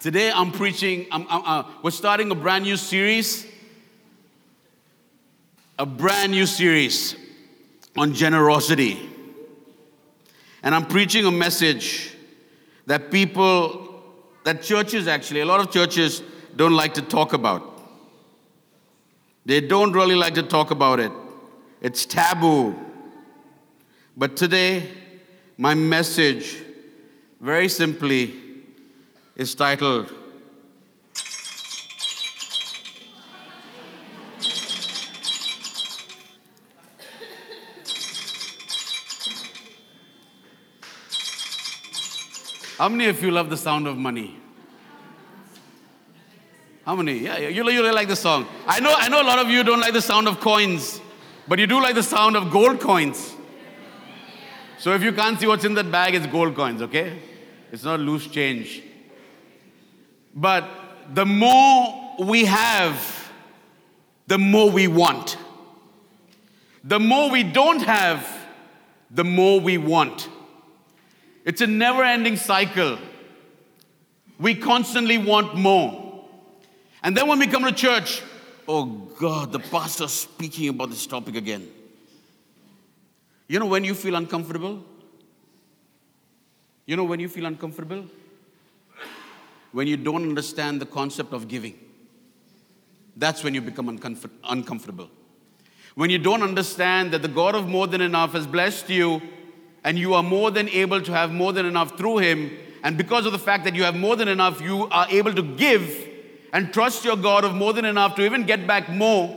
Today I'm preaching, I'm, I'm, uh, we're starting a brand new series. A brand new series on generosity. And I'm preaching a message that people, that churches actually, a lot of churches don't like to talk about. They don't really like to talk about it, it's taboo. But today, my message, very simply, is titled How many of you love the sound of money? How many? Yeah, you, you really like the song. I know, I know a lot of you don't like the sound of coins, but you do like the sound of gold coins. So if you can't see what's in that bag, it's gold coins, okay? It's not loose change. But the more we have, the more we want. The more we don't have, the more we want. It's a never ending cycle. We constantly want more. And then when we come to church, oh God, the pastor's speaking about this topic again. You know when you feel uncomfortable? You know when you feel uncomfortable? When you don't understand the concept of giving. That's when you become uncomfort- uncomfortable. When you don't understand that the God of more than enough has blessed you and you are more than able to have more than enough through Him, and because of the fact that you have more than enough, you are able to give and trust your God of more than enough to even get back more.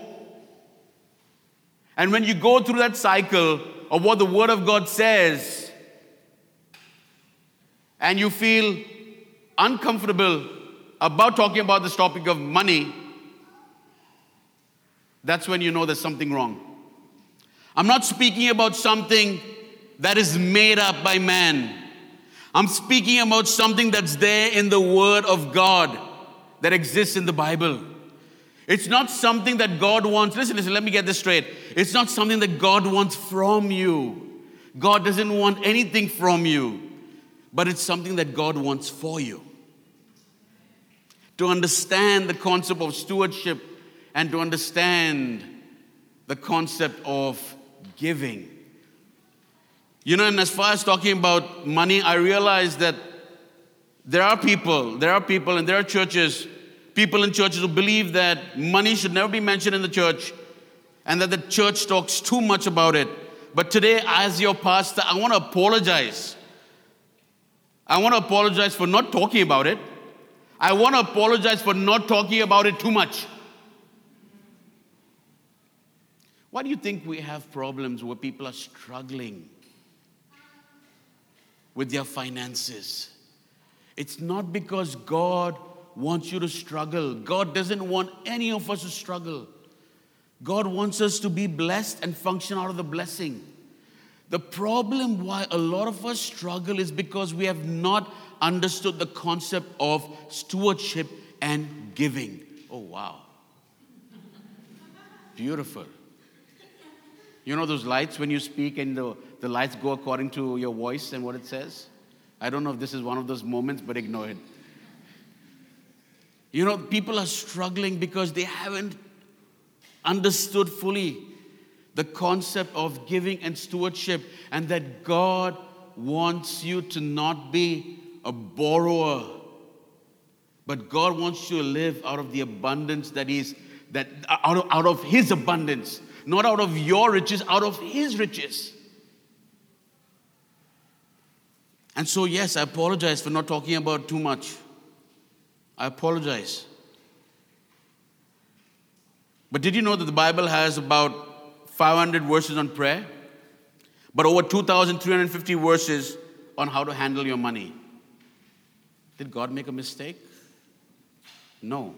And when you go through that cycle of what the Word of God says, and you feel uncomfortable about talking about this topic of money, that's when you know there's something wrong. I'm not speaking about something that is made up by man. I'm speaking about something that's there in the Word of God that exists in the Bible. It's not something that God wants. Listen, listen, let me get this straight. It's not something that God wants from you. God doesn't want anything from you, but it's something that God wants for you to understand the concept of stewardship and to understand the concept of giving. You know, and as far as talking about money, I realize that there are people, there are people, and there are churches, people in churches who believe that money should never be mentioned in the church and that the church talks too much about it. But today, as your pastor, I want to apologize. I want to apologize for not talking about it. I want to apologize for not talking about it too much. Why do you think we have problems where people are struggling with their finances? It's not because God wants you to struggle. God doesn't want any of us to struggle. God wants us to be blessed and function out of the blessing. The problem why a lot of us struggle is because we have not understood the concept of stewardship and giving. Oh, wow. Beautiful. You know those lights when you speak and the, the lights go according to your voice and what it says? I don't know if this is one of those moments, but ignore it. You know, people are struggling because they haven't understood fully the concept of giving and stewardship, and that God wants you to not be a borrower. But God wants you to live out of the abundance that is that out of, out of his abundance, not out of your riches, out of his riches. And so, yes, I apologize for not talking about too much. I apologize. But did you know that the Bible has about 500 verses on prayer, but over 2,350 verses on how to handle your money? Did God make a mistake? No.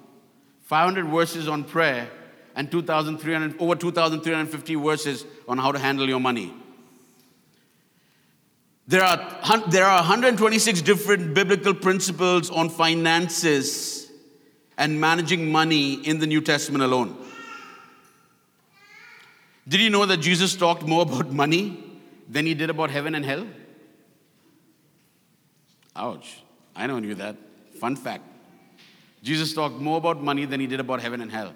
500 verses on prayer and 2,300, over 2,350 verses on how to handle your money. There are, there are 126 different biblical principles on finances and managing money in the New Testament alone. Did you know that Jesus talked more about money than he did about heaven and hell? Ouch. I never knew that. Fun fact. Jesus talked more about money than he did about heaven and hell.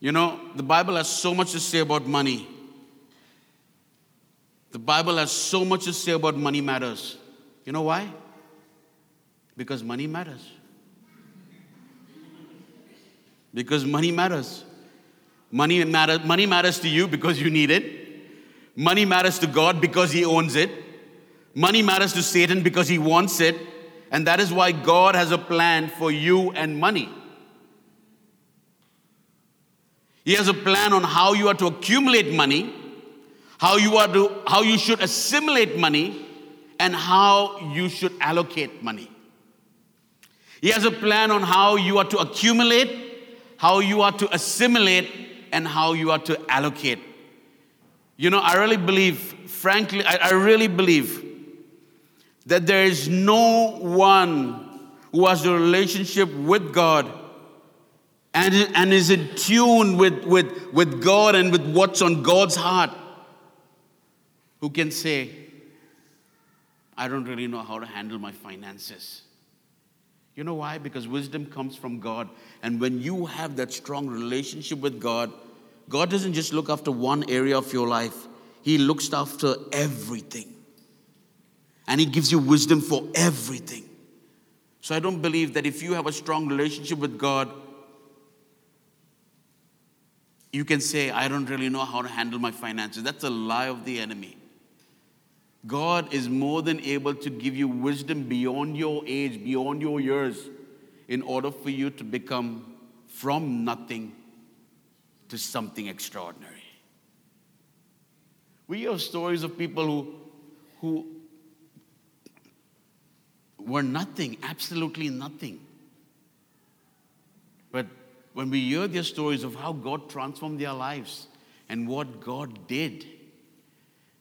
You know, the Bible has so much to say about money. The Bible has so much to say about money matters. You know why? Because money matters. Because money matters. Money, matter, money matters to you because you need it. Money matters to God because He owns it. Money matters to Satan because he wants it. And that is why God has a plan for you and money. He has a plan on how you are to accumulate money, how you are to how you should assimilate money, and how you should allocate money. He has a plan on how you are to accumulate, how you are to assimilate, and how you are to allocate. You know, I really believe, frankly, I, I really believe that there is no one who has a relationship with God and, and is in tune with, with, with God and with what's on God's heart who can say, I don't really know how to handle my finances. You know why? Because wisdom comes from God. And when you have that strong relationship with God, God doesn't just look after one area of your life, He looks after everything. And He gives you wisdom for everything. So I don't believe that if you have a strong relationship with God, you can say, I don't really know how to handle my finances. That's a lie of the enemy. God is more than able to give you wisdom beyond your age, beyond your years, in order for you to become from nothing to something extraordinary. We hear stories of people who, who were nothing, absolutely nothing. But when we hear their stories of how God transformed their lives and what God did,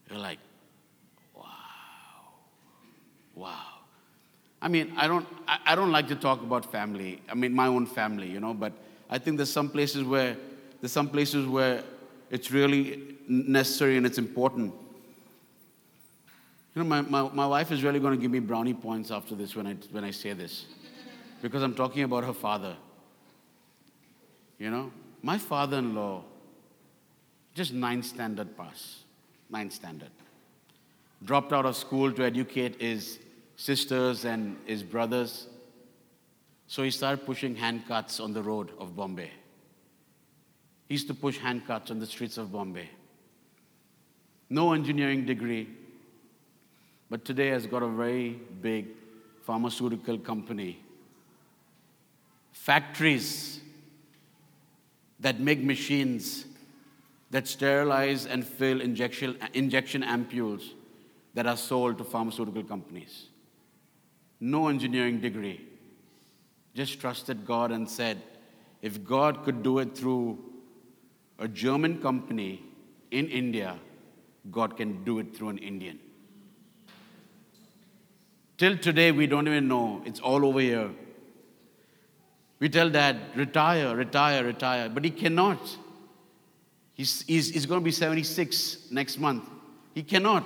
we're like, Wow. Wow. I mean, I don't, I, I don't like to talk about family. I mean, my own family, you know, but I think there's some places where, there's some places where it's really necessary and it's important. You know, my, my, my wife is really going to give me brownie points after this when I, when I say this, because I'm talking about her father. You know, my father in law, just nine standard pass, nine standard. Dropped out of school to educate his sisters and his brothers. So he started pushing handcarts on the road of Bombay. He used to push handcarts on the streets of Bombay. No engineering degree, but today has got a very big pharmaceutical company. Factories that make machines that sterilize and fill injection, injection ampules that are sold to pharmaceutical companies no engineering degree, just trusted God and said, if God could do it through a German company in India, God can do it through an Indian. Till today, we don't even know. It's all over here. We tell dad, retire, retire, retire, but he cannot. He's, he's, he's going to be 76 next month. He cannot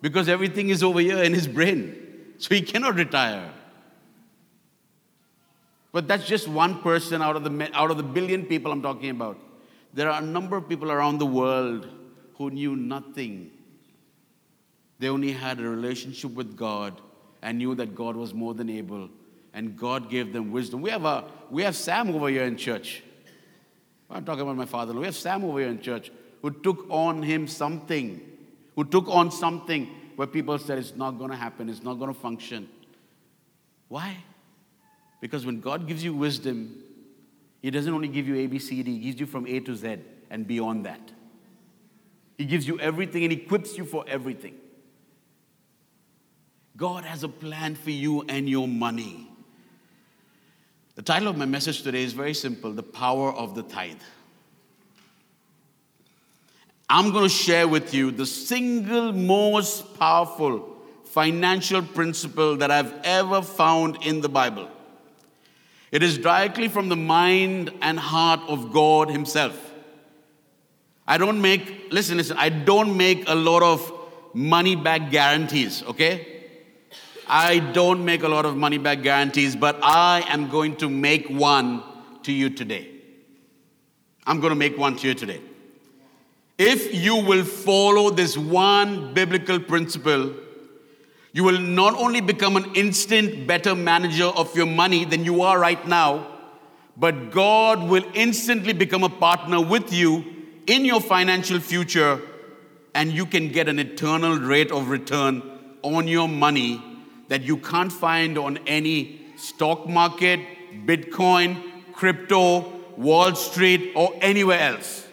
because everything is over here in his brain. So he cannot retire. But that's just one person out of the, out of the billion people I'm talking about. There are a number of people around the world who knew nothing. They only had a relationship with God and knew that God was more than able, and God gave them wisdom. We have, a, we have Sam over here in church. I'm talking about my father. We have Sam over here in church who took on him something, who took on something where people said it's not going to happen, it's not going to function. Why? Because when God gives you wisdom, He doesn't only give you A, B, C, D, He gives you from A to Z and beyond that. He gives you everything and equips you for everything. God has a plan for you and your money. The title of my message today is very simple The Power of the Tithe. I'm going to share with you the single most powerful financial principle that I've ever found in the Bible. It is directly from the mind and heart of God Himself. I don't make, listen, listen, I don't make a lot of money back guarantees, okay? I don't make a lot of money back guarantees, but I am going to make one to you today. I'm going to make one to you today. If you will follow this one biblical principle, you will not only become an instant better manager of your money than you are right now, but God will instantly become a partner with you in your financial future, and you can get an eternal rate of return on your money that you can't find on any stock market, Bitcoin, crypto, Wall Street, or anywhere else.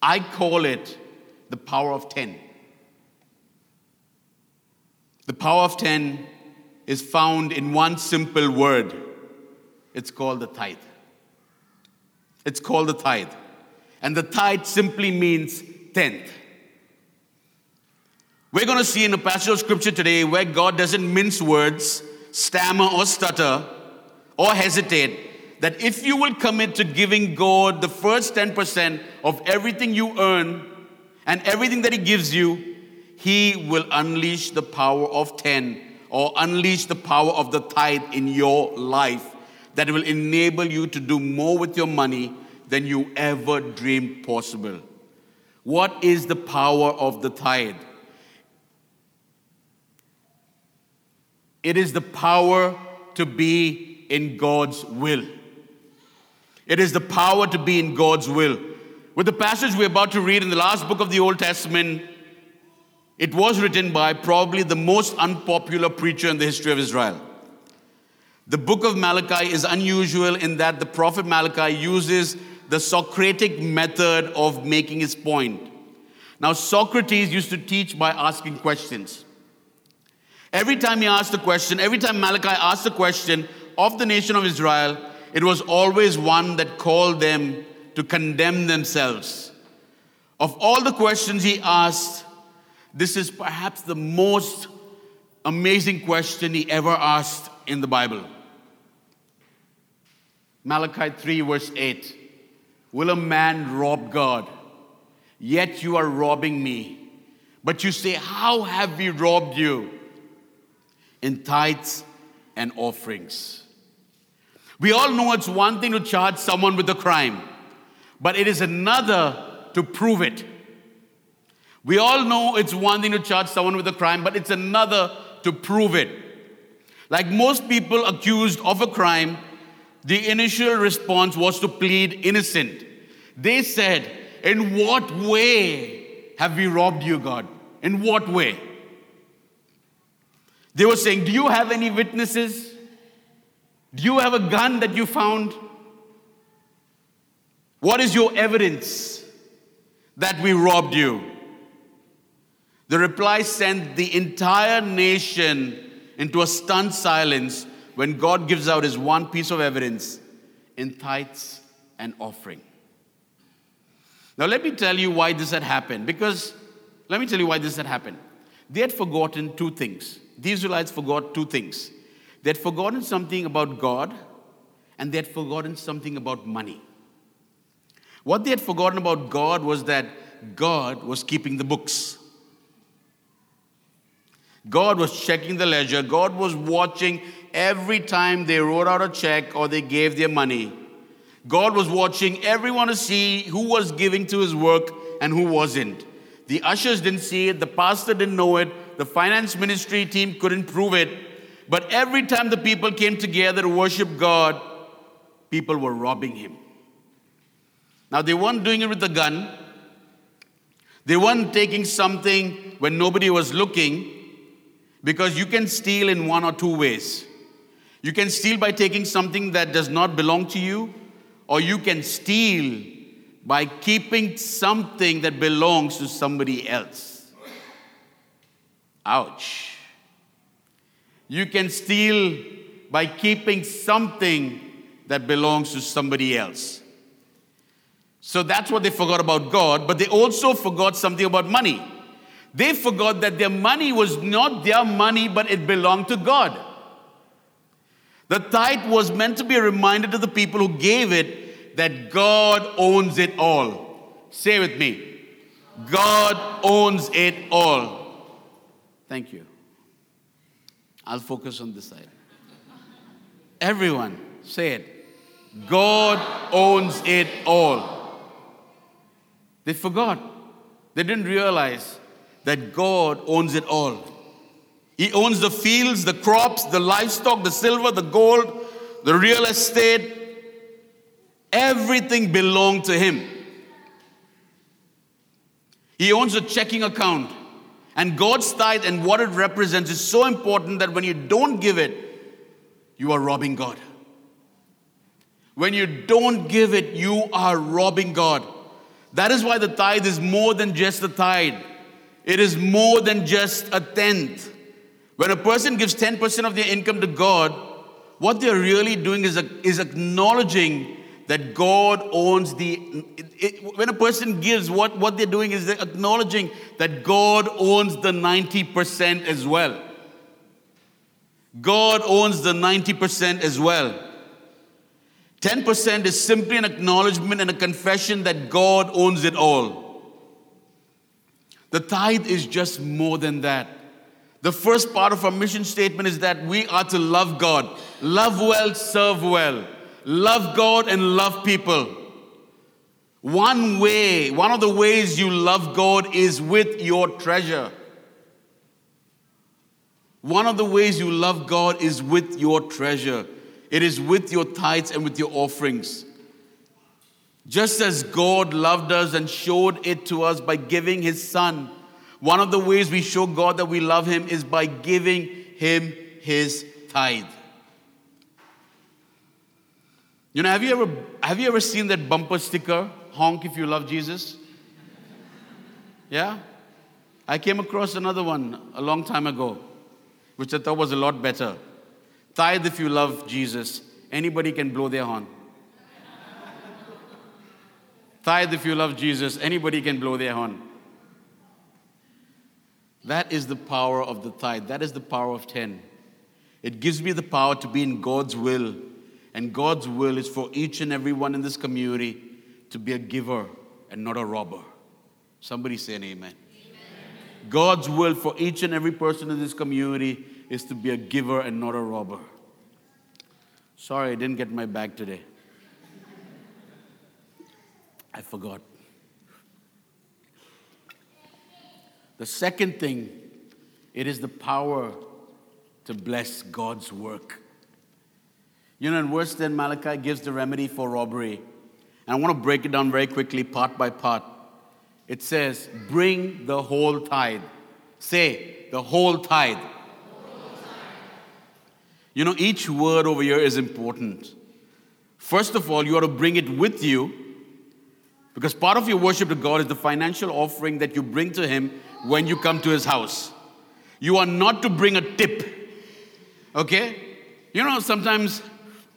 I call it the power of 10. The power of 10 is found in one simple word it's called the tithe. It's called the tithe. And the tithe simply means tenth. We're going to see in a passage of scripture today where God doesn't mince words, stammer, or stutter, or hesitate. That if you will commit to giving God the first 10% of everything you earn and everything that He gives you, he will unleash the power of 10 or unleash the power of the tithe in your life that will enable you to do more with your money than you ever dreamed possible. What is the power of the tithe? It is the power to be in God's will. It is the power to be in God's will. With the passage we're about to read in the last book of the Old Testament, it was written by probably the most unpopular preacher in the history of Israel. The book of Malachi is unusual in that the prophet Malachi uses the Socratic method of making his point. Now, Socrates used to teach by asking questions. Every time he asked a question, every time Malachi asked a question of the nation of Israel, it was always one that called them to condemn themselves. Of all the questions he asked, this is perhaps the most amazing question he ever asked in the Bible. Malachi 3, verse 8 Will a man rob God? Yet you are robbing me. But you say, How have we robbed you? In tithes and offerings. We all know it's one thing to charge someone with a crime, but it is another to prove it. We all know it's one thing to charge someone with a crime, but it's another to prove it. Like most people accused of a crime, the initial response was to plead innocent. They said, In what way have we robbed you, God? In what way? They were saying, Do you have any witnesses? Do you have a gun that you found? What is your evidence that we robbed you? The reply sent the entire nation into a stunned silence when God gives out his one piece of evidence in tithes and offering. Now, let me tell you why this had happened. Because, let me tell you why this had happened. They had forgotten two things. The Israelites forgot two things. They had forgotten something about God, and they had forgotten something about money. What they had forgotten about God was that God was keeping the books. God was checking the ledger. God was watching every time they wrote out a check or they gave their money. God was watching everyone to see who was giving to his work and who wasn't. The ushers didn't see it, the pastor didn't know it, the finance ministry team couldn't prove it. But every time the people came together to worship God, people were robbing him. Now, they weren't doing it with a gun, they weren't taking something when nobody was looking. Because you can steal in one or two ways. You can steal by taking something that does not belong to you, or you can steal by keeping something that belongs to somebody else. Ouch. You can steal by keeping something that belongs to somebody else. So that's what they forgot about God, but they also forgot something about money. They forgot that their money was not their money, but it belonged to God. The tithe was meant to be a reminder to the people who gave it that God owns it all. Say with me God owns it all. Thank you. I'll focus on this side. Everyone, say it. God owns it all. They forgot. They didn't realize that God owns it all. He owns the fields, the crops, the livestock, the silver, the gold, the real estate. Everything belonged to Him. He owns a checking account. And God's tithe and what it represents is so important that when you don't give it, you are robbing God. When you don't give it, you are robbing God. That is why the tithe is more than just a tithe, it is more than just a tenth. When a person gives 10% of their income to God, what they're really doing is, is acknowledging that God owns the. It, it, when a person gives, what, what they're doing is they're acknowledging that God owns the 90% as well. God owns the 90% as well. 10% is simply an acknowledgement and a confession that God owns it all. The tithe is just more than that. The first part of our mission statement is that we are to love God, love well, serve well, love God and love people. One way, one of the ways you love God is with your treasure. One of the ways you love God is with your treasure. It is with your tithes and with your offerings. Just as God loved us and showed it to us by giving His Son, one of the ways we show God that we love Him is by giving Him His tithe. You know, have you ever have you ever seen that bumper sticker, honk if you love Jesus? Yeah? I came across another one a long time ago, which I thought was a lot better. Tithe if you love Jesus. Anybody can blow their horn. Tithe if you love Jesus. Anybody can blow their horn. That is the power of the tithe. That is the power of 10. It gives me the power to be in God's will. And God's will is for each and every one in this community to be a giver and not a robber. Somebody say an amen. amen. God's will for each and every person in this community is to be a giver and not a robber. Sorry, I didn't get my bag today. I forgot. The second thing, it is the power to bless God's work. You know, in verse 10, Malachi gives the remedy for robbery. And I want to break it down very quickly, part by part. It says, Bring the whole tithe. Say, the whole tithe. You know, each word over here is important. First of all, you ought to bring it with you because part of your worship to God is the financial offering that you bring to Him when you come to His house. You are not to bring a tip, okay? You know, sometimes,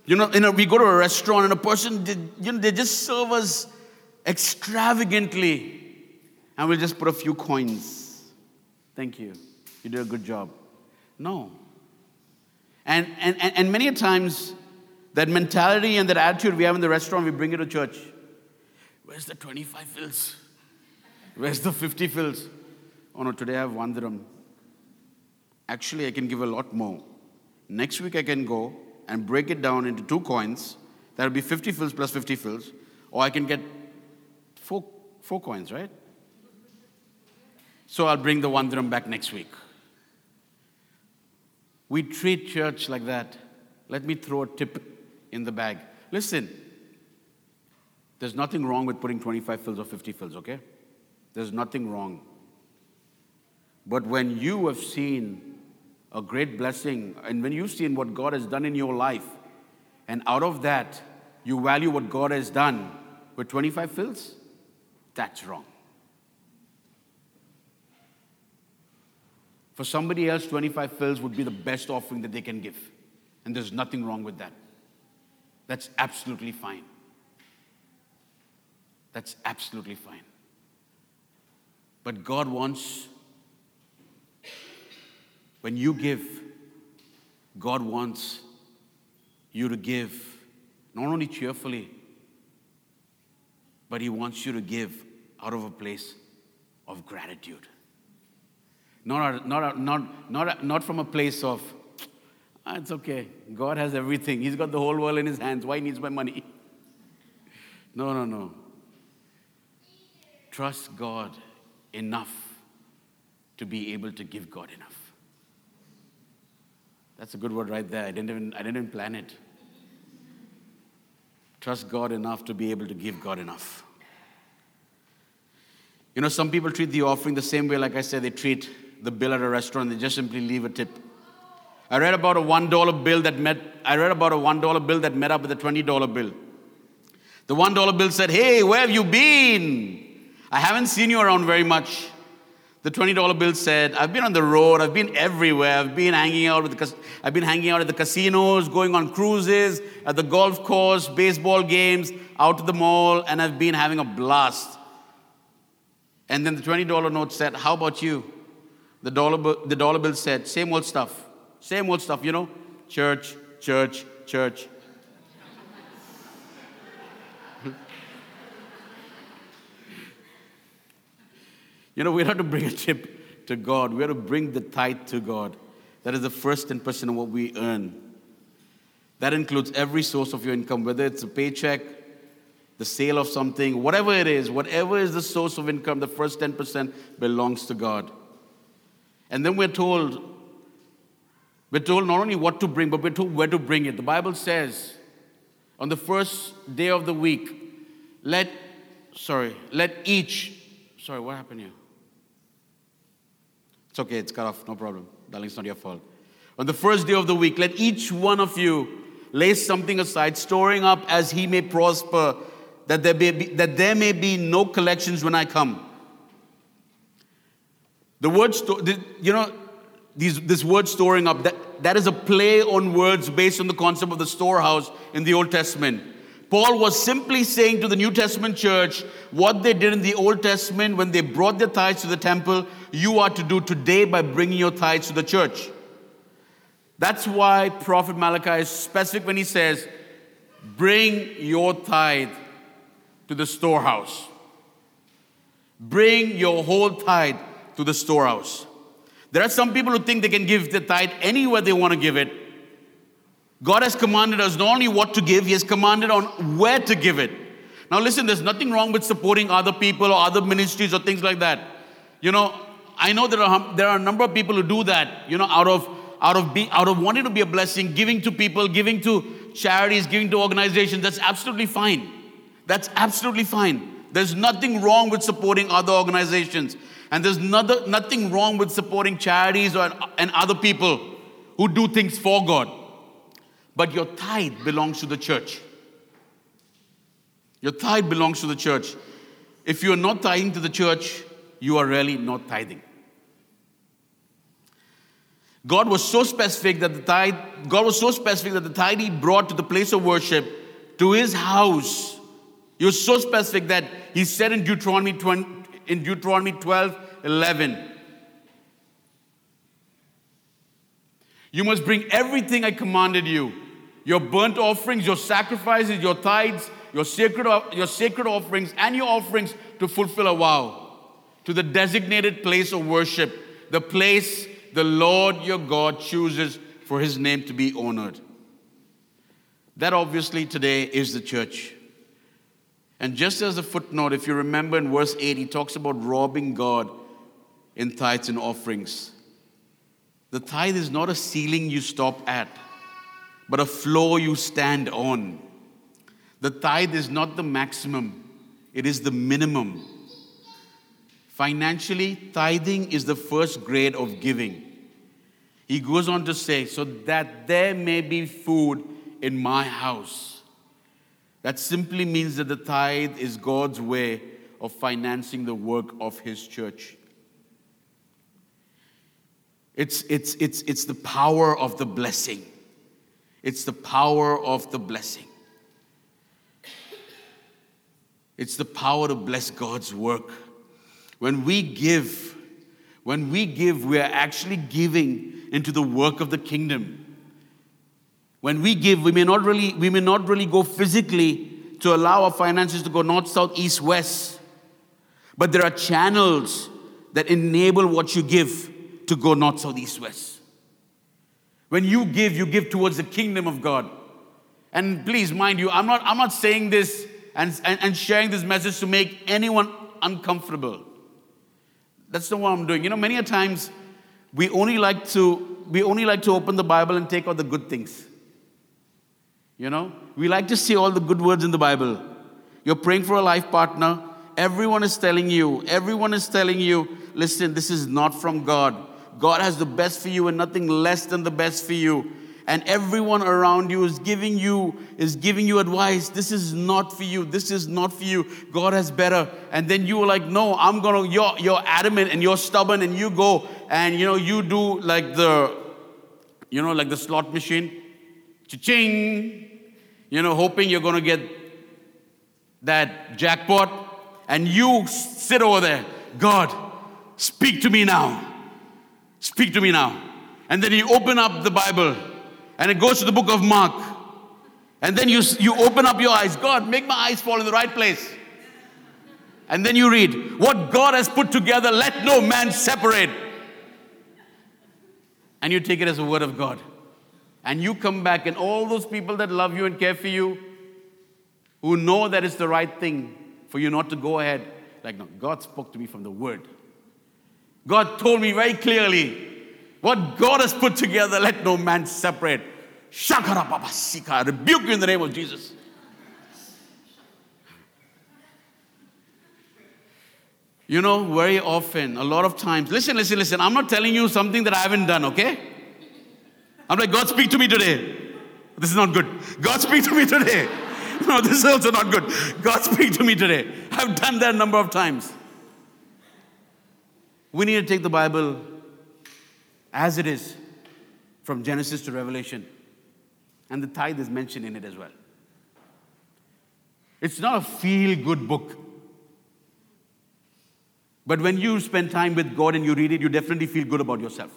you know, we go to a restaurant and a person, did, you know, they just serve us extravagantly and we'll just put a few coins. Thank you. You did a good job. No. And, and, and many times, that mentality and that attitude we have in the restaurant, we bring it to church. Where's the 25 fils? Where's the 50 fils? Oh no, today I have one dirham. Actually, I can give a lot more. Next week, I can go and break it down into two coins. That'll be 50 fils plus 50 fils. Or I can get four, four coins, right? So I'll bring the one dirham back next week. We treat church like that. Let me throw a tip in the bag. Listen, there's nothing wrong with putting 25 fils or 50 fils, okay? There's nothing wrong. But when you have seen a great blessing and when you've seen what God has done in your life, and out of that, you value what God has done with 25 fils, that's wrong. For somebody else, 25 fils would be the best offering that they can give. And there's nothing wrong with that. That's absolutely fine. That's absolutely fine. But God wants, when you give, God wants you to give not only cheerfully, but He wants you to give out of a place of gratitude. Not, not, not, not, not from a place of, Ah, it's okay. God has everything. He's got the whole world in his hands. Why needs my money? No, no, no. Trust God enough to be able to give God enough. That's a good word right there. I didn't even, I didn't even plan it. Trust God enough to be able to give God enough. You know, some people treat the offering the same way, like I said, they treat the bill at a restaurant, they just simply leave a tip. I read about a $1 bill that met, I read about a $1 bill that met up with a $20 bill. The $1 bill said, Hey, where have you been? I haven't seen you around very much. The $20 bill said, I've been on the road, I've been everywhere, I've been hanging out with the, I've been hanging out at the casinos, going on cruises, at the golf course, baseball games, out to the mall, and I've been having a blast. And then the $20 note said, How about you? The dollar, the dollar bill said, Same old stuff. Same old stuff, you know? Church, church, church. You know, we have to bring a tip to God. We have to bring the tithe to God. That is the first 10% of what we earn. That includes every source of your income, whether it's a paycheck, the sale of something, whatever it is, whatever is the source of income, the first 10% belongs to God. And then we're told, we're told not only what to bring, but we're told where to bring it. The Bible says, on the first day of the week, let, sorry, let each, sorry, what happened here? It's okay, it's cut off, no problem. Darling, it's not your fault. On the first day of the week, let each one of you lay something aside, storing up as he may prosper that there, may be, that there may be no collections when I come. The word, you know, these, this word storing up, that, that is a play on words based on the concept of the storehouse in the Old Testament. Paul was simply saying to the New Testament church what they did in the Old Testament when they brought their tithes to the temple, you are to do today by bringing your tithes to the church. That's why Prophet Malachi is specific when he says, Bring your tithe to the storehouse. Bring your whole tithe to the storehouse. There are some people who think they can give the tithe anywhere they want to give it. God has commanded us not only what to give, He has commanded on where to give it. Now, listen, there's nothing wrong with supporting other people or other ministries or things like that. You know, I know there are, there are a number of people who do that, you know, out of, out, of be, out of wanting to be a blessing, giving to people, giving to charities, giving to organizations. That's absolutely fine. That's absolutely fine. There's nothing wrong with supporting other organizations. And there's not, nothing wrong with supporting charities or, and other people who do things for God. But your tithe belongs to the church. Your tithe belongs to the church. If you're not tithing to the church, you are really not tithing. God was so specific that the tithe, God was so specific that the tithe he brought to the place of worship, to his house, he was so specific that he said in Deuteronomy 20, in Deuteronomy 12, 11, You must bring everything I commanded you your burnt offerings, your sacrifices, your tithes, your sacred, your sacred offerings, and your offerings to fulfill a vow to the designated place of worship, the place the Lord your God chooses for his name to be honored. That obviously today is the church. And just as a footnote, if you remember in verse 8, he talks about robbing God in tithes and offerings. The tithe is not a ceiling you stop at, but a floor you stand on. The tithe is not the maximum, it is the minimum. Financially, tithing is the first grade of giving. He goes on to say, so that there may be food in my house. That simply means that the tithe is God's way of financing the work of His church. It's, it's, it's, it's the power of the blessing. It's the power of the blessing. It's the power to bless God's work. When we give, when we give, we are actually giving into the work of the kingdom. When we give, we may not really, we may not really go physically to allow our finances to go north, south, east, west. But there are channels that enable what you give to go north, south, east, west. When you give, you give towards the kingdom of God. And please, mind you, I'm not, I'm not saying this and, and, and sharing this message to make anyone uncomfortable. That's not what I'm doing. You know, many a times we only like to we only like to open the Bible and take out the good things. You know, we like to see all the good words in the Bible. You're praying for a life partner. Everyone is telling you, everyone is telling you, listen, this is not from God. God has the best for you and nothing less than the best for you. And everyone around you is giving you is giving you advice. This is not for you. This is not for you. God has better. And then you are like no i'm gonna you're, you're adamant and you're stubborn and you go and you know you do like the you know like the slot machine. Cha-ching. You know hoping you're gonna get that jackpot. And you sit over there. God speak to me now speak to me now and then you open up the bible and it goes to the book of Mark. And then you, you open up your eyes. God, make my eyes fall in the right place. And then you read, What God has put together, let no man separate. And you take it as a word of God. And you come back, and all those people that love you and care for you, who know that it's the right thing for you not to go ahead, like, no, God spoke to me from the word. God told me very clearly what God has put together, let no man separate. Shakarababasika. Rebuke you in the name of Jesus. You know, very often, a lot of times, listen, listen, listen. I'm not telling you something that I haven't done, okay? I'm like, God, speak to me today. This is not good. God, speak to me today. No, this is also not good. God, speak to me today. I've done that a number of times. We need to take the Bible as it is from Genesis to Revelation. And the tithe is mentioned in it as well. It's not a feel good book. But when you spend time with God and you read it, you definitely feel good about yourself.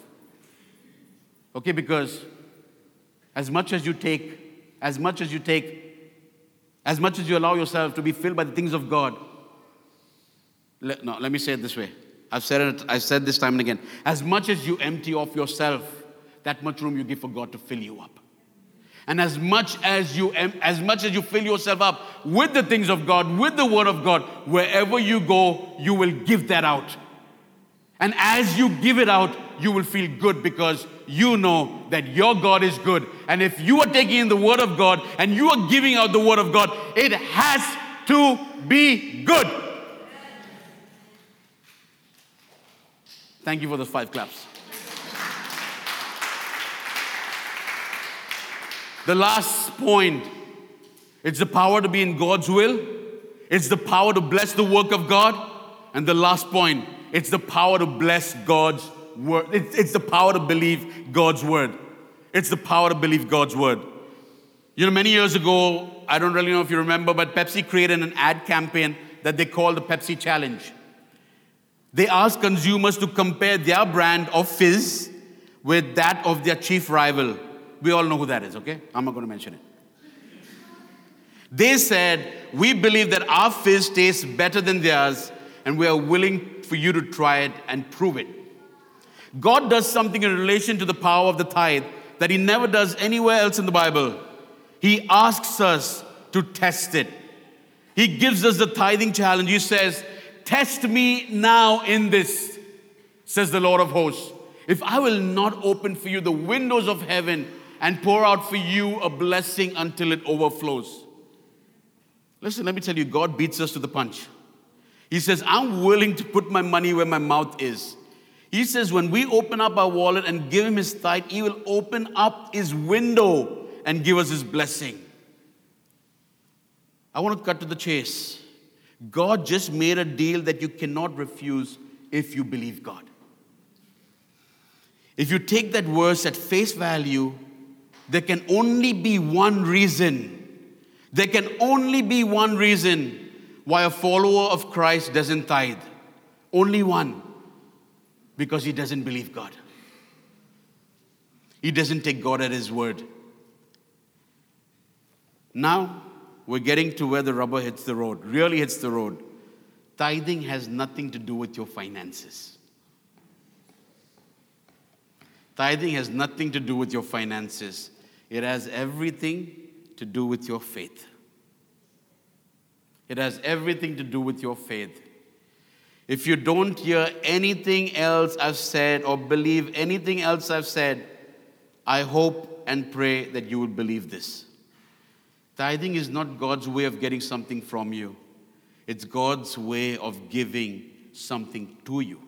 Okay, because as much as you take, as much as you take, as much as you allow yourself to be filled by the things of God, let, no, let me say it this way I've said it, I've said this time and again. As much as you empty off yourself, that much room you give for God to fill you up. And as much as you as much as you fill yourself up with the things of God, with the word of God, wherever you go, you will give that out. And as you give it out, you will feel good because you know that your God is good. And if you are taking in the word of God and you are giving out the word of God, it has to be good. Thank you for those five claps. The last point it's the power to be in God's will, it's the power to bless the work of God. And the last point it's the power to bless God's word. It's, it's the power to believe God's word. It's the power to believe God's word. You know, many years ago, I don't really know if you remember, but Pepsi created an ad campaign that they called the Pepsi Challenge. They asked consumers to compare their brand of fizz with that of their chief rival. We all know who that is, okay? I'm not going to mention it. They said, We believe that our fizz tastes better than theirs, and we are willing for you to try it and prove it. God does something in relation to the power of the tithe that He never does anywhere else in the Bible. He asks us to test it. He gives us the tithing challenge. He says, Test me now in this, says the Lord of hosts. If I will not open for you the windows of heaven and pour out for you a blessing until it overflows. Listen, let me tell you, God beats us to the punch. He says, I'm willing to put my money where my mouth is. He says, when we open up our wallet and give him his tithe, he will open up his window and give us his blessing. I want to cut to the chase. God just made a deal that you cannot refuse if you believe God. If you take that verse at face value, there can only be one reason. There can only be one reason why a follower of Christ doesn't tithe. Only one. Because he doesn't believe God. He doesn't take God at his word. Now, we're getting to where the rubber hits the road, really hits the road. Tithing has nothing to do with your finances. Tithing has nothing to do with your finances, it has everything to do with your faith. It has everything to do with your faith. If you don't hear anything else I've said or believe anything else I've said, I hope and pray that you will believe this. Tithing is not God's way of getting something from you, it's God's way of giving something to you.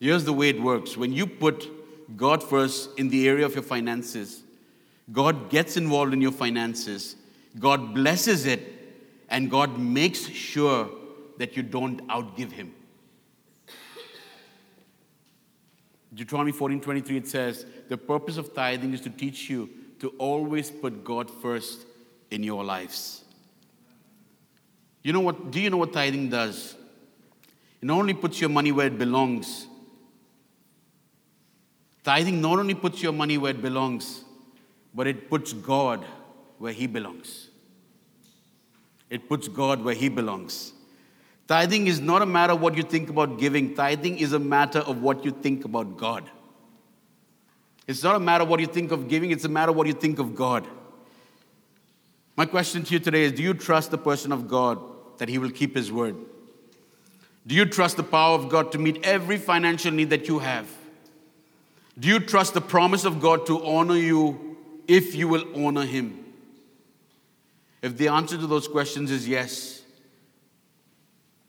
Here's the way it works when you put God first in the area of your finances, God gets involved in your finances, God blesses it, and God makes sure that you don't outgive Him. Deuteronomy 14 23, it says, The purpose of tithing is to teach you to always put God first in your lives. You know what? Do you know what tithing does? It not only puts your money where it belongs, tithing not only puts your money where it belongs, but it puts God where He belongs. It puts God where He belongs. Tithing is not a matter of what you think about giving, tithing is a matter of what you think about God. It's not a matter of what you think of giving, it's a matter of what you think of God. My question to you today is Do you trust the person of God that He will keep His word? Do you trust the power of God to meet every financial need that you have? Do you trust the promise of God to honor you if you will honor Him? If the answer to those questions is yes,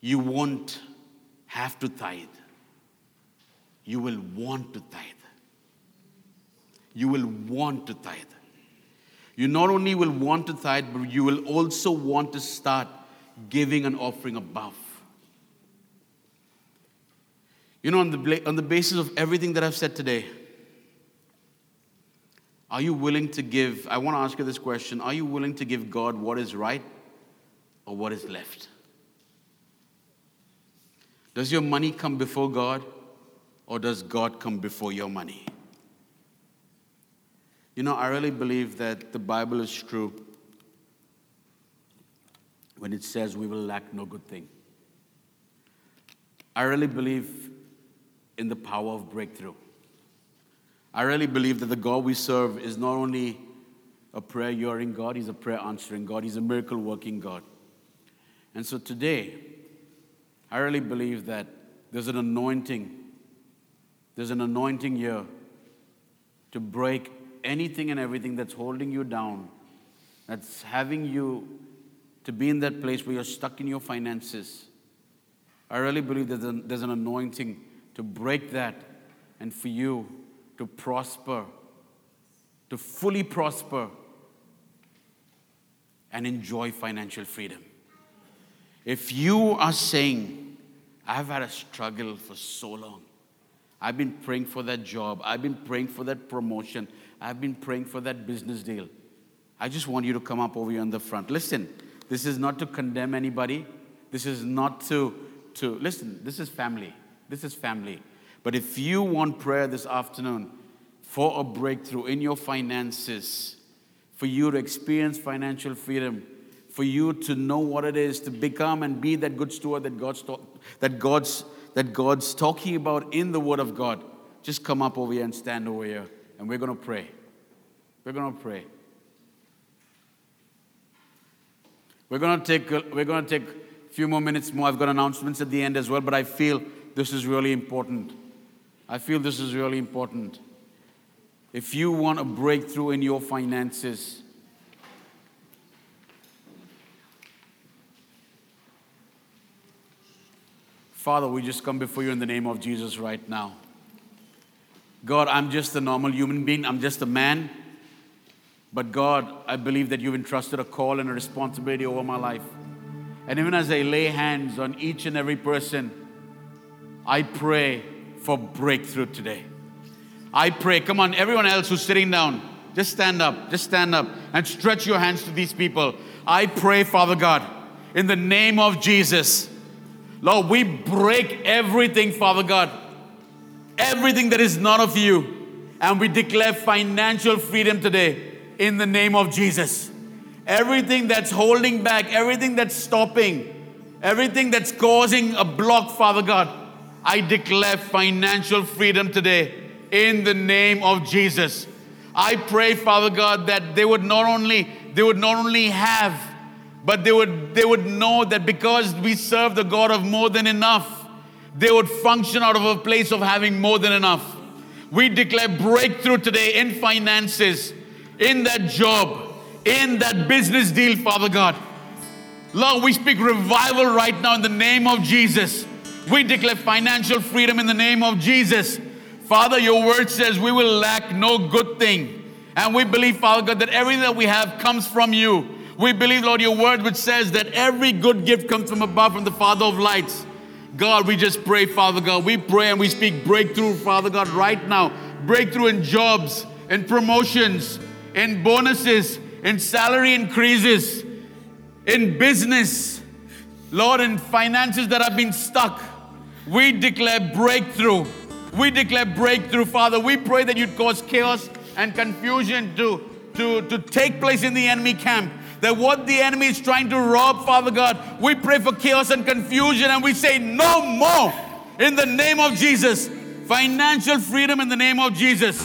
you won't have to tithe. You will want to tithe. You will want to tithe. You not only will want to tithe, but you will also want to start giving an offering above. You know, on the, on the basis of everything that I've said today, are you willing to give? I want to ask you this question Are you willing to give God what is right or what is left? Does your money come before God or does God come before your money? You know, I really believe that the Bible is true when it says we will lack no good thing. I really believe in the power of breakthrough. I really believe that the God we serve is not only a prayer hearing God, He's a prayer answering God, He's a miracle working God. And so today, I really believe that there's an anointing, there's an anointing here to break anything and everything that's holding you down, that's having you to be in that place where you're stuck in your finances. I really believe that there's an anointing to break that and for you to prosper, to fully prosper and enjoy financial freedom. If you are saying, I've had a struggle for so long, I've been praying for that job, I've been praying for that promotion, I've been praying for that business deal. I just want you to come up over here on the front. Listen, this is not to condemn anybody. This is not to, to listen, this is family. This is family. But if you want prayer this afternoon for a breakthrough in your finances, for you to experience financial freedom, for you to know what it is to become and be that good steward that God's, that God's, that God's talking about in the Word of God, just come up over here and stand over here, and we're going to pray. We're going to pray. We're going to take we're going to take a few more minutes more. I've got announcements at the end as well, but I feel this is really important. I feel this is really important. If you want a breakthrough in your finances, Father, we just come before you in the name of Jesus right now. God, I'm just a normal human being, I'm just a man. But God, I believe that you've entrusted a call and a responsibility over my life. And even as I lay hands on each and every person, I pray for breakthrough today. I pray, come on, everyone else who's sitting down, just stand up, just stand up and stretch your hands to these people. I pray, Father God, in the name of Jesus, Lord, we break everything, Father God, everything that is not of you, and we declare financial freedom today in the name of Jesus. Everything that's holding back, everything that's stopping, everything that's causing a block, Father God, I declare financial freedom today in the name of Jesus. I pray, Father God, that they would not only they would not only have, but they would they would know that because we serve the God of more than enough, they would function out of a place of having more than enough. We declare breakthrough today in finances, in that job, in that business deal, Father God. Lord, we speak revival right now in the name of Jesus. We declare financial freedom in the name of Jesus. Father, your word says we will lack no good thing. And we believe, Father God, that everything that we have comes from you. We believe, Lord, your word which says that every good gift comes from above, from the Father of lights. God, we just pray, Father God. We pray and we speak breakthrough, Father God, right now. Breakthrough in jobs, in promotions, in bonuses, in salary increases, in business, Lord, in finances that have been stuck. We declare breakthrough. We declare breakthrough, Father. We pray that you'd cause chaos and confusion to, to, to take place in the enemy camp. That what the enemy is trying to rob, Father God, we pray for chaos and confusion and we say, No more in the name of Jesus. Financial freedom in the name of Jesus.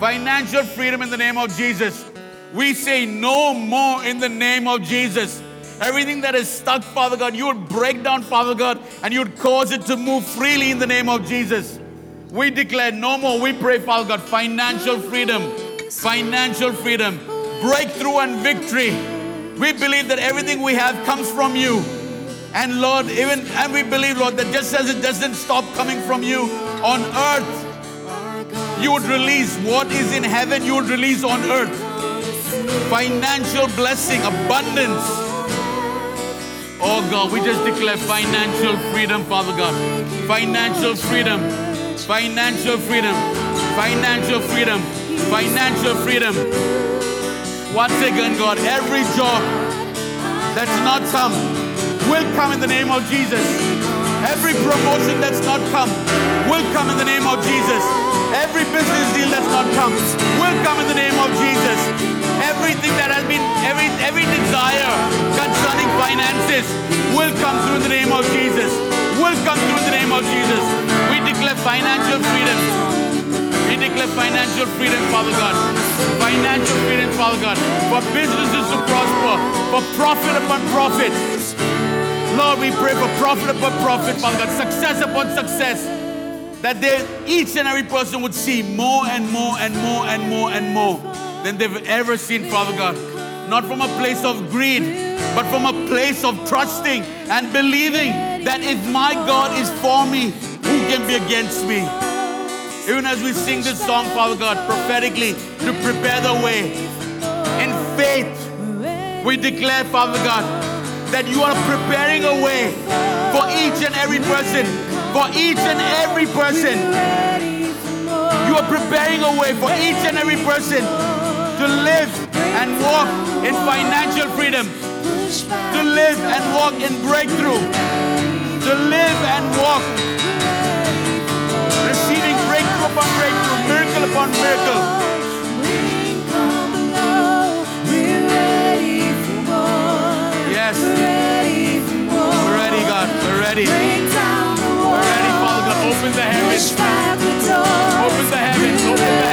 Financial freedom in the name of Jesus. We say no more in the name of Jesus. Everything that is stuck, Father God, you would break down, Father God, and you would cause it to move freely in the name of Jesus. We declare no more. We pray, Father God, financial freedom, financial freedom, breakthrough and victory. We believe that everything we have comes from you. And Lord, even and we believe, Lord, that just as it doesn't stop coming from you on earth, you would release what is in heaven, you would release on earth. Financial blessing, abundance. Oh God, we just declare financial freedom, Father God. Financial freedom, financial freedom, financial freedom, financial freedom. Once again, God, every job that's not come will come in the name of Jesus. Every promotion that's not come will come in the name of Jesus. Every business deal that's not come will come in the name of Jesus. Everything that has been, every, every desire concerning finances will come through in the name of Jesus. Will come through in the name of Jesus. We declare financial freedom. We declare financial freedom, Father God. Financial freedom, Father God. For businesses to prosper, for profit upon profit. Lord, we pray for profit upon profit, Father God. Success upon success. That they, each and every person would see more and more and more and more and more than they've ever seen, Father God. Not from a place of greed, but from a place of trusting and believing that if my God is for me, who can be against me? Even as we sing this song, Father God, prophetically to prepare the way in faith, we declare, Father God, that you are preparing a way for each and every person. For each and every person. You are preparing a way for each and every person to live and walk in financial freedom, to live and walk in breakthrough, to live and walk upon breakthrough, miracle upon miracle. Yes, we're ready, God. We're ready. We're ready, Father God. Open the heavens. Open the heavens. Open the heavens.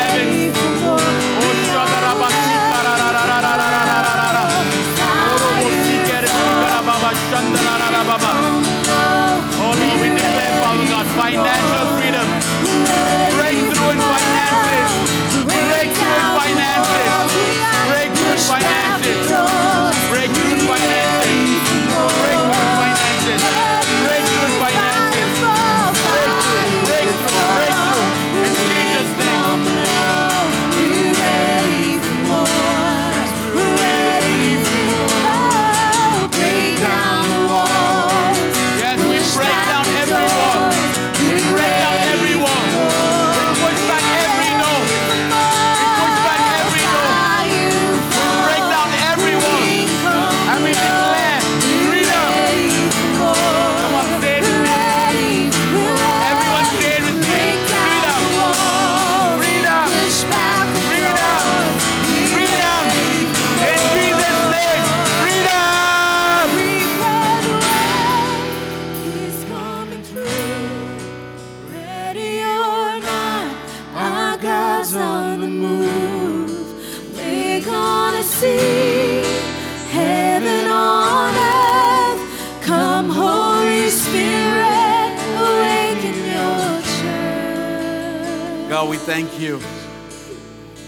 Heaven on earth, come, Holy Spirit, awaken your church. God, we thank you.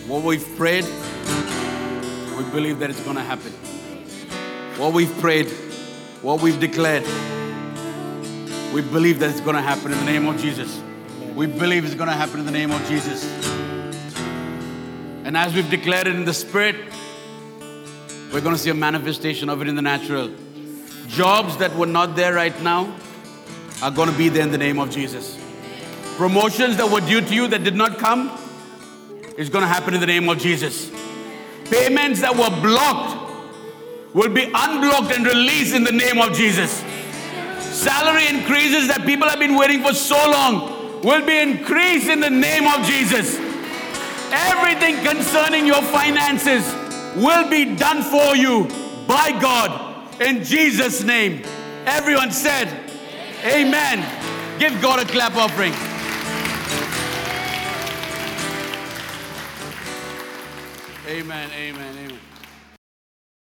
What we've prayed, we believe that it's going to happen. What we've prayed, what we've declared, we believe that it's going to happen in the name of Jesus. We believe it's going to happen in the name of Jesus. And as we've declared it in the Spirit, we're going to see a manifestation of it in the natural. Jobs that were not there right now are going to be there in the name of Jesus. Promotions that were due to you that did not come is going to happen in the name of Jesus. Payments that were blocked will be unblocked and released in the name of Jesus. Salary increases that people have been waiting for so long will be increased in the name of Jesus. Everything concerning your finances will be done for you by God in Jesus' name. Everyone said, Amen. Give God a clap offering. Amen, amen, amen.